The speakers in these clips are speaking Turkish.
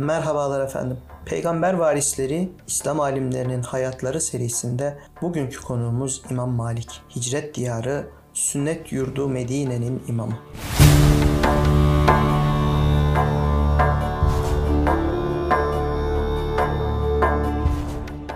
Merhabalar efendim. Peygamber varisleri İslam alimlerinin hayatları serisinde bugünkü konuğumuz İmam Malik. Hicret diyarı, sünnet yurdu Medine'nin imamı.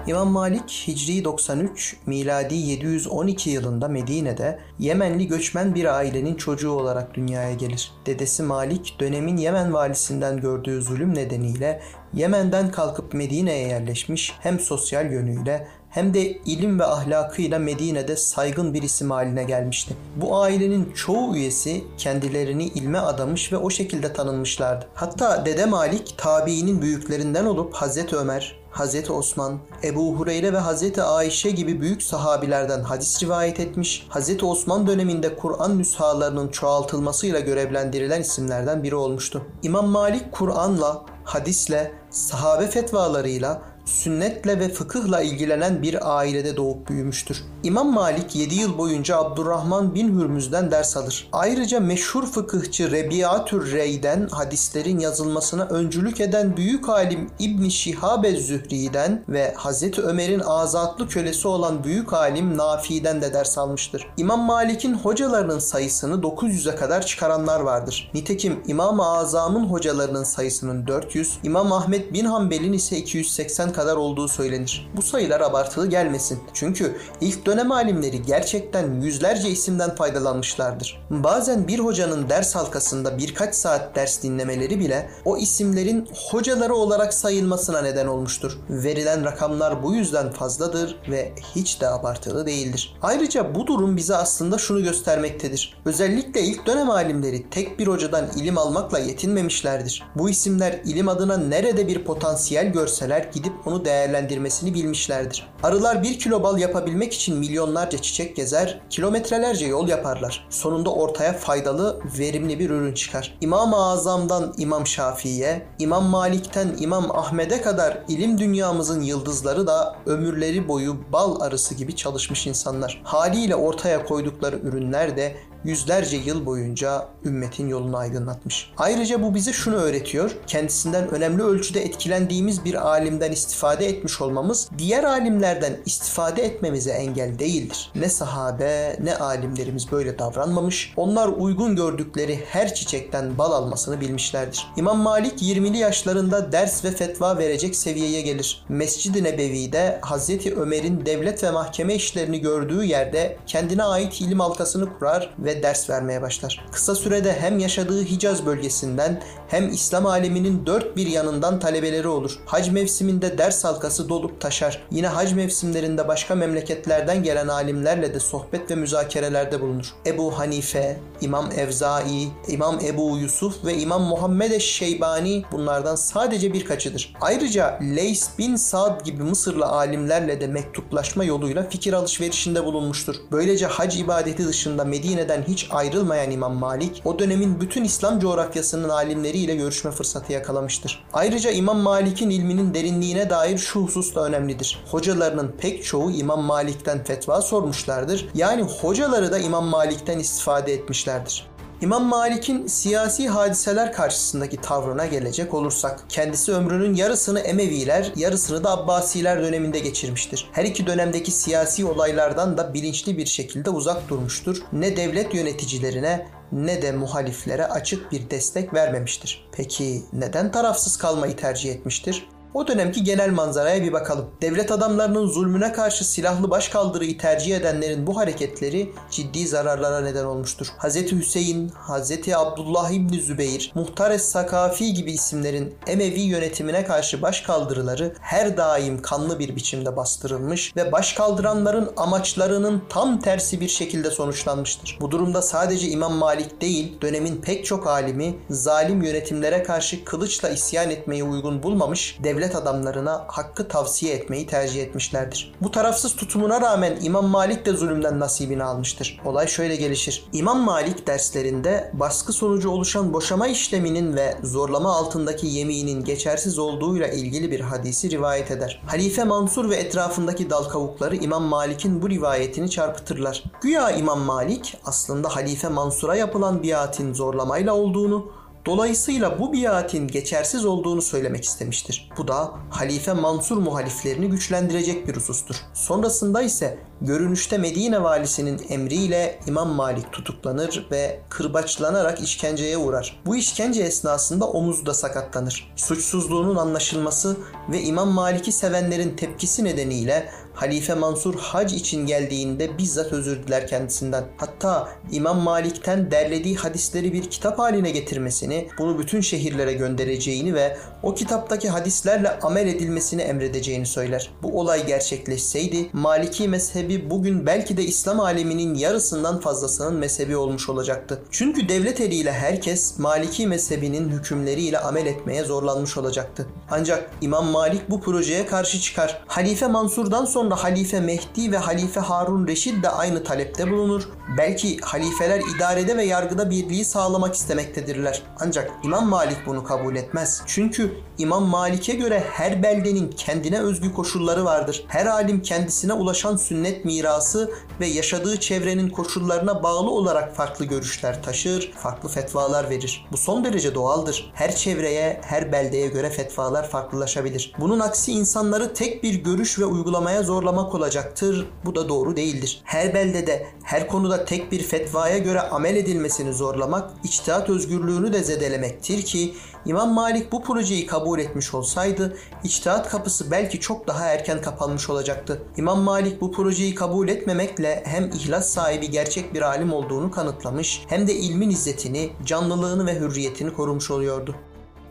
İmam Malik Hicri 93, miladi 712 yılında Medine'de Yemenli göçmen bir ailenin çocuğu olarak dünyaya gelir. Dedesi Malik dönemin Yemen valisinden gördüğü zulüm nedeniyle Yemen'den kalkıp Medine'ye yerleşmiş hem sosyal yönüyle hem de ilim ve ahlakıyla Medine'de saygın bir isim haline gelmişti. Bu ailenin çoğu üyesi kendilerini ilme adamış ve o şekilde tanınmışlardı. Hatta Dede Malik tabiinin büyüklerinden olup Hazreti Ömer, Hazreti Osman, Ebu Hureyre ve Hazreti Ayşe gibi büyük sahabilerden hadis rivayet etmiş, Hazreti Osman döneminde Kur'an nüshalarının çoğaltılmasıyla görevlendirilen isimlerden biri olmuştu. İmam Malik Kur'an'la, hadisle, sahabe fetvalarıyla sünnetle ve fıkıhla ilgilenen bir ailede doğup büyümüştür. İmam Malik 7 yıl boyunca Abdurrahman bin Hürmüz'den ders alır. Ayrıca meşhur fıkıhçı Rebiatür Rey'den hadislerin yazılmasına öncülük eden büyük alim İbn Şihabe Zühri'den ve Hazreti Ömer'in azatlı kölesi olan büyük alim Nafi'den de ders almıştır. İmam Malik'in hocalarının sayısını 900'e kadar çıkaranlar vardır. Nitekim İmam-ı Azam'ın hocalarının sayısının 400, İmam Ahmet bin Hanbel'in ise 280 kadar olduğu söylenir. Bu sayılar abartılı gelmesin. Çünkü ilk dönem alimleri gerçekten yüzlerce isimden faydalanmışlardır. Bazen bir hocanın ders halkasında birkaç saat ders dinlemeleri bile o isimlerin hocaları olarak sayılmasına neden olmuştur. Verilen rakamlar bu yüzden fazladır ve hiç de abartılı değildir. Ayrıca bu durum bize aslında şunu göstermektedir. Özellikle ilk dönem alimleri tek bir hocadan ilim almakla yetinmemişlerdir. Bu isimler ilim adına nerede bir potansiyel görseler gidip onu değerlendirmesini bilmişlerdir. Arılar bir kilo bal yapabilmek için milyonlarca çiçek gezer, kilometrelerce yol yaparlar. Sonunda ortaya faydalı, verimli bir ürün çıkar. İmam-ı Azam'dan İmam Şafii'ye, İmam Malik'ten İmam Ahmet'e kadar ilim dünyamızın yıldızları da ömürleri boyu bal arısı gibi çalışmış insanlar. Haliyle ortaya koydukları ürünler de yüzlerce yıl boyunca ümmetin yolunu aydınlatmış. Ayrıca bu bize şunu öğretiyor. Kendisinden önemli ölçüde etkilendiğimiz bir alimden istifade etmiş olmamız diğer alimlerden istifade etmemize engel değildir. Ne sahabe ne alimlerimiz böyle davranmamış. Onlar uygun gördükleri her çiçekten bal almasını bilmişlerdir. İmam Malik 20'li yaşlarında ders ve fetva verecek seviyeye gelir. Mescid-i Nebevi'de Hazreti Ömer'in devlet ve mahkeme işlerini gördüğü yerde kendine ait ilim halkasını kurar ve ders vermeye başlar. Kısa sürede hem yaşadığı Hicaz bölgesinden hem İslam aleminin dört bir yanından talebeleri olur. Hac mevsiminde ders halkası dolup taşar. Yine hac mevsimlerinde başka memleketlerden gelen alimlerle de sohbet ve müzakerelerde bulunur. Ebu Hanife, İmam Evzai, İmam Ebu Yusuf ve İmam Muhammed Eşşeybani bunlardan sadece birkaçıdır. Ayrıca Leys bin Saad gibi Mısırlı alimlerle de mektuplaşma yoluyla fikir alışverişinde bulunmuştur. Böylece hac ibadeti dışında Medine'den hiç ayrılmayan İmam Malik, o dönemin bütün İslam coğrafyasının alimleriyle görüşme fırsatı yakalamıştır. Ayrıca İmam Malik'in ilminin derinliğine dair şu husus da önemlidir. Hocalarının pek çoğu İmam Malik'ten fetva sormuşlardır. Yani hocaları da İmam Malik'ten istifade etmişlerdir. İmam Malik'in siyasi hadiseler karşısındaki tavrına gelecek olursak, kendisi ömrünün yarısını Emeviler, yarısını da Abbasiler döneminde geçirmiştir. Her iki dönemdeki siyasi olaylardan da bilinçli bir şekilde uzak durmuştur. Ne devlet yöneticilerine ne de muhaliflere açık bir destek vermemiştir. Peki neden tarafsız kalmayı tercih etmiştir? O dönemki genel manzaraya bir bakalım. Devlet adamlarının zulmüne karşı silahlı başkaldırıyı tercih edenlerin bu hareketleri ciddi zararlara neden olmuştur. Hz. Hüseyin, Hz. Abdullah İbni Zübeyir, Muhtar Es-Sakafi gibi isimlerin Emevi yönetimine karşı başkaldırıları her daim kanlı bir biçimde bastırılmış ve başkaldıranların amaçlarının tam tersi bir şekilde sonuçlanmıştır. Bu durumda sadece İmam Malik değil, dönemin pek çok alimi zalim yönetimlere karşı kılıçla isyan etmeyi uygun bulmamış, devlet devlet adamlarına hakkı tavsiye etmeyi tercih etmişlerdir. Bu tarafsız tutumuna rağmen İmam Malik de zulümden nasibini almıştır. Olay şöyle gelişir. İmam Malik derslerinde baskı sonucu oluşan boşama işleminin ve zorlama altındaki yemeğinin geçersiz olduğuyla ilgili bir hadisi rivayet eder. Halife Mansur ve etrafındaki dal kavukları İmam Malik'in bu rivayetini çarpıtırlar. Güya İmam Malik aslında Halife Mansur'a yapılan biatin zorlamayla olduğunu Dolayısıyla bu biatin geçersiz olduğunu söylemek istemiştir. Bu da Halife Mansur muhaliflerini güçlendirecek bir husustur. Sonrasında ise görünüşte Medine valisinin emriyle İmam Malik tutuklanır ve kırbaçlanarak işkenceye uğrar. Bu işkence esnasında omuzu da sakatlanır. Suçsuzluğunun anlaşılması ve İmam Malik'i sevenlerin tepkisi nedeniyle Halife Mansur hac için geldiğinde bizzat özür diler kendisinden. Hatta İmam Malik'ten derlediği hadisleri bir kitap haline getirmesini, bunu bütün şehirlere göndereceğini ve o kitaptaki hadislerle amel edilmesini emredeceğini söyler. Bu olay gerçekleşseydi Maliki mezhebi bugün belki de İslam aleminin yarısından fazlasının mezhebi olmuş olacaktı. Çünkü devlet eliyle herkes Maliki mezhebinin hükümleriyle amel etmeye zorlanmış olacaktı. Ancak İmam Malik bu projeye karşı çıkar. Halife Mansur'dan sonra sonra Halife Mehdi ve Halife Harun Reşid de aynı talepte bulunur. Belki halifeler idarede ve yargıda birliği sağlamak istemektedirler. Ancak İmam Malik bunu kabul etmez. Çünkü İmam Malik'e göre her beldenin kendine özgü koşulları vardır. Her alim kendisine ulaşan sünnet mirası ve yaşadığı çevrenin koşullarına bağlı olarak farklı görüşler taşır, farklı fetvalar verir. Bu son derece doğaldır. Her çevreye, her beldeye göre fetvalar farklılaşabilir. Bunun aksi insanları tek bir görüş ve uygulamaya zor zorlamak olacaktır. Bu da doğru değildir. Her beldede, her konuda tek bir fetvaya göre amel edilmesini zorlamak, içtihat özgürlüğünü de zedelemektir ki İmam Malik bu projeyi kabul etmiş olsaydı içtihat kapısı belki çok daha erken kapanmış olacaktı. İmam Malik bu projeyi kabul etmemekle hem ihlas sahibi gerçek bir alim olduğunu kanıtlamış hem de ilmin izzetini, canlılığını ve hürriyetini korumuş oluyordu.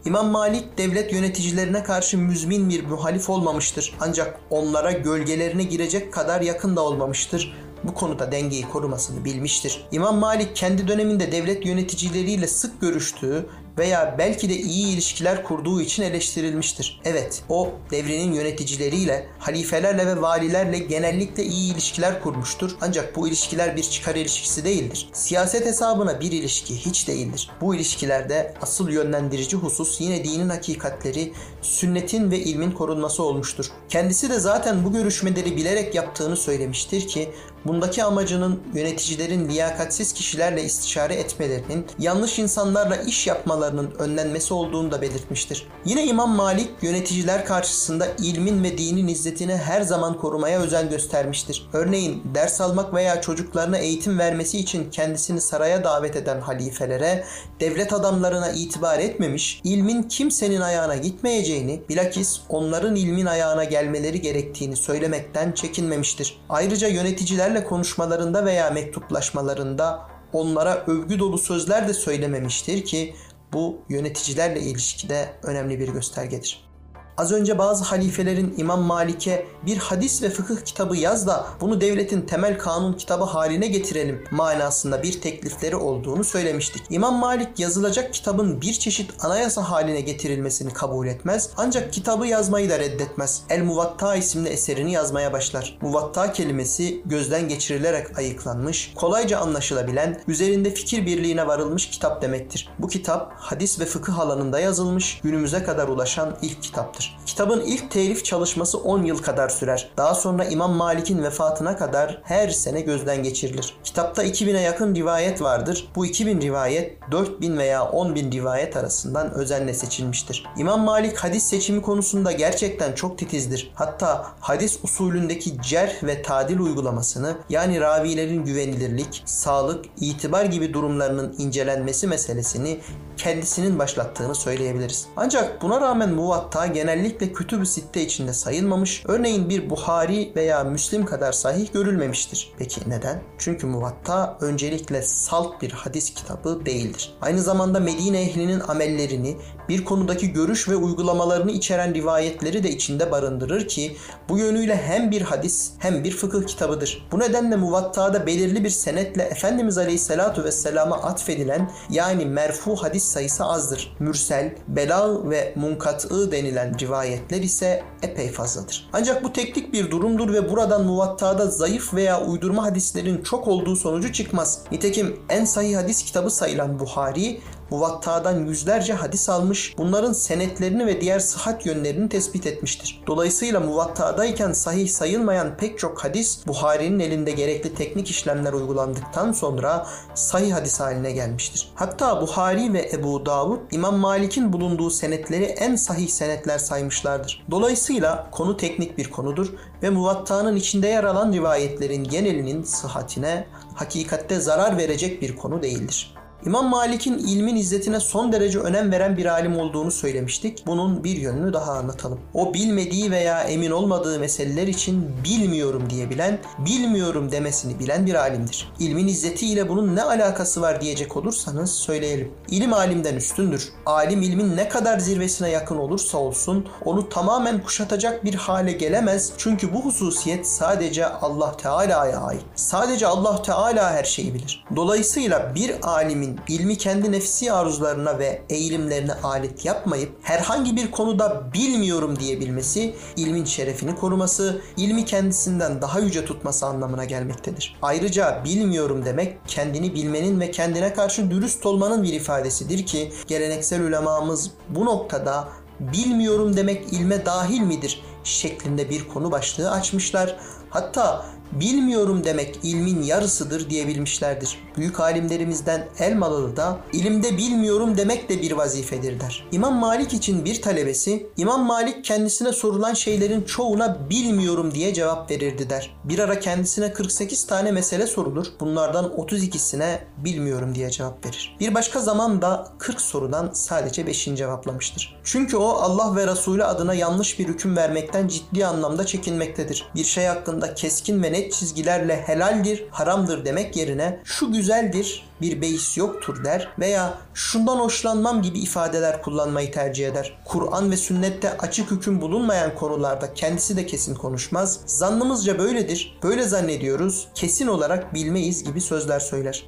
İmam Malik devlet yöneticilerine karşı müzmin bir muhalif olmamıştır. Ancak onlara gölgelerine girecek kadar yakın da olmamıştır bu konuda dengeyi korumasını bilmiştir. İmam Malik kendi döneminde devlet yöneticileriyle sık görüştüğü veya belki de iyi ilişkiler kurduğu için eleştirilmiştir. Evet, o devrinin yöneticileriyle, halifelerle ve valilerle genellikle iyi ilişkiler kurmuştur. Ancak bu ilişkiler bir çıkar ilişkisi değildir. Siyaset hesabına bir ilişki hiç değildir. Bu ilişkilerde asıl yönlendirici husus yine dinin hakikatleri, sünnetin ve ilmin korunması olmuştur. Kendisi de zaten bu görüşmeleri bilerek yaptığını söylemiştir ki Bundaki amacının yöneticilerin liyakatsiz kişilerle istişare etmelerinin, yanlış insanlarla iş yapmalarının önlenmesi olduğunu da belirtmiştir. Yine İmam Malik yöneticiler karşısında ilmin ve dinin izzetini her zaman korumaya özen göstermiştir. Örneğin ders almak veya çocuklarına eğitim vermesi için kendisini saraya davet eden halifelere, devlet adamlarına itibar etmemiş, ilmin kimsenin ayağına gitmeyeceğini, bilakis onların ilmin ayağına gelmeleri gerektiğini söylemekten çekinmemiştir. Ayrıca yöneticiler kişilerle konuşmalarında veya mektuplaşmalarında onlara övgü dolu sözler de söylememiştir ki bu yöneticilerle ilişkide önemli bir göstergedir. Az önce bazı halifelerin İmam Malik'e bir hadis ve fıkıh kitabı yaz da bunu devletin temel kanun kitabı haline getirelim manasında bir teklifleri olduğunu söylemiştik. İmam Malik yazılacak kitabın bir çeşit anayasa haline getirilmesini kabul etmez ancak kitabı yazmayı da reddetmez. El Muvatta isimli eserini yazmaya başlar. Muvatta kelimesi gözden geçirilerek ayıklanmış, kolayca anlaşılabilen, üzerinde fikir birliğine varılmış kitap demektir. Bu kitap hadis ve fıkıh alanında yazılmış, günümüze kadar ulaşan ilk kitaptır kitaptır. Kitabın ilk telif çalışması 10 yıl kadar sürer. Daha sonra İmam Malik'in vefatına kadar her sene gözden geçirilir. Kitapta 2000'e yakın rivayet vardır. Bu 2000 rivayet 4000 veya 10.000 rivayet arasından özenle seçilmiştir. İmam Malik hadis seçimi konusunda gerçekten çok titizdir. Hatta hadis usulündeki cerh ve tadil uygulamasını yani ravilerin güvenilirlik, sağlık, itibar gibi durumlarının incelenmesi meselesini kendisinin başlattığını söyleyebiliriz. Ancak buna rağmen Muvatta genellikle kütüb-ü sitte içinde sayılmamış, örneğin bir Buhari veya Müslim kadar sahih görülmemiştir. Peki neden? Çünkü Muvatta öncelikle salt bir hadis kitabı değildir. Aynı zamanda Medine ehlinin amellerini, bir konudaki görüş ve uygulamalarını içeren rivayetleri de içinde barındırır ki bu yönüyle hem bir hadis hem bir fıkıh kitabıdır. Bu nedenle Muvatta'da belirli bir senetle Efendimiz Aleyhisselatu Vesselam'a atfedilen yani merfu hadis sayısı azdır. Mürsel, bela ve munkat'ı denilen rivayetler ise epey fazladır. Ancak bu teknik bir durumdur ve buradan Muvatta'da zayıf veya uydurma hadislerin çok olduğu sonucu çıkmaz. Nitekim en sahih hadis kitabı sayılan Buhari Muvatta'dan yüzlerce hadis almış, bunların senetlerini ve diğer sıhhat yönlerini tespit etmiştir. Dolayısıyla Muvatta'dayken sahih sayılmayan pek çok hadis Buhari'nin elinde gerekli teknik işlemler uygulandıktan sonra sahih hadis haline gelmiştir. Hatta Buhari ve Ebu Davud İmam Malik'in bulunduğu senetleri en sahih senetler saymışlardır. Dolayısıyla konu teknik bir konudur ve Muvatta'nın içinde yer alan rivayetlerin genelinin sıhhatine hakikatte zarar verecek bir konu değildir. İmam Malik'in ilmin izzetine son derece önem veren bir alim olduğunu söylemiştik. Bunun bir yönünü daha anlatalım. O bilmediği veya emin olmadığı meseleler için bilmiyorum diyebilen, bilmiyorum demesini bilen bir alimdir. İlmin izzeti ile bunun ne alakası var diyecek olursanız söyleyelim. İlim alimden üstündür. Alim ilmin ne kadar zirvesine yakın olursa olsun onu tamamen kuşatacak bir hale gelemez. Çünkü bu hususiyet sadece Allah Teala'ya ait. Sadece Allah Teala her şeyi bilir. Dolayısıyla bir alimin ilmi kendi nefsi arzularına ve eğilimlerine alet yapmayıp herhangi bir konuda bilmiyorum diyebilmesi, ilmin şerefini koruması, ilmi kendisinden daha yüce tutması anlamına gelmektedir. Ayrıca bilmiyorum demek kendini bilmenin ve kendine karşı dürüst olmanın bir ifadesidir ki geleneksel ulemamız bu noktada bilmiyorum demek ilme dahil midir şeklinde bir konu başlığı açmışlar. Hatta bilmiyorum demek ilmin yarısıdır diyebilmişlerdir. Büyük alimlerimizden Elmalılı da ilimde bilmiyorum demek de bir vazifedir der. İmam Malik için bir talebesi İmam Malik kendisine sorulan şeylerin çoğuna bilmiyorum diye cevap verirdi der. Bir ara kendisine 48 tane mesele sorulur. Bunlardan 32'sine bilmiyorum diye cevap verir. Bir başka zaman da 40 sorudan sadece 5'ini cevaplamıştır. Çünkü o Allah ve Resulü adına yanlış bir hüküm vermekten ciddi anlamda çekinmektedir. Bir şey hakkında keskin ve net net çizgilerle helaldir, haramdır demek yerine şu güzeldir, bir beis yoktur der veya şundan hoşlanmam gibi ifadeler kullanmayı tercih eder. Kur'an ve sünnette açık hüküm bulunmayan konularda kendisi de kesin konuşmaz. Zannımızca böyledir, böyle zannediyoruz, kesin olarak bilmeyiz gibi sözler söyler.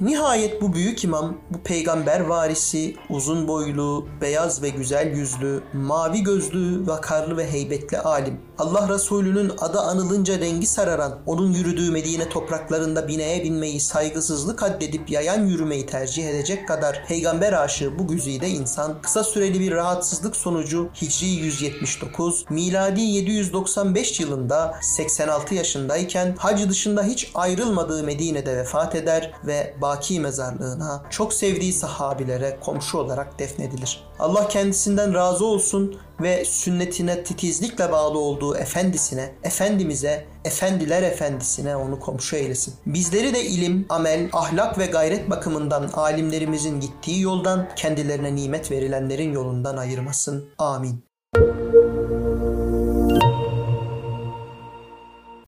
Nihayet bu büyük imam, bu peygamber varisi, uzun boylu, beyaz ve güzel yüzlü, mavi gözlü, vakarlı ve heybetli alim. Allah Resulü'nün adı anılınca rengi sararan, onun yürüdüğü Medine topraklarında bineye binmeyi saygısızlık addedip yayan yürümeyi tercih edecek kadar peygamber aşığı bu güzide insan, kısa süreli bir rahatsızlık sonucu Hicri 179, miladi 795 yılında 86 yaşındayken hac dışında hiç ayrılmadığı Medine'de vefat eder ve Baki mezarlığına çok sevdiği sahabilere komşu olarak defnedilir. Allah kendisinden razı olsun ve sünnetine titizlikle bağlı olduğu efendisine, efendimize, efendiler efendisine onu komşu eylesin. Bizleri de ilim, amel, ahlak ve gayret bakımından alimlerimizin gittiği yoldan, kendilerine nimet verilenlerin yolundan ayırmasın. Amin.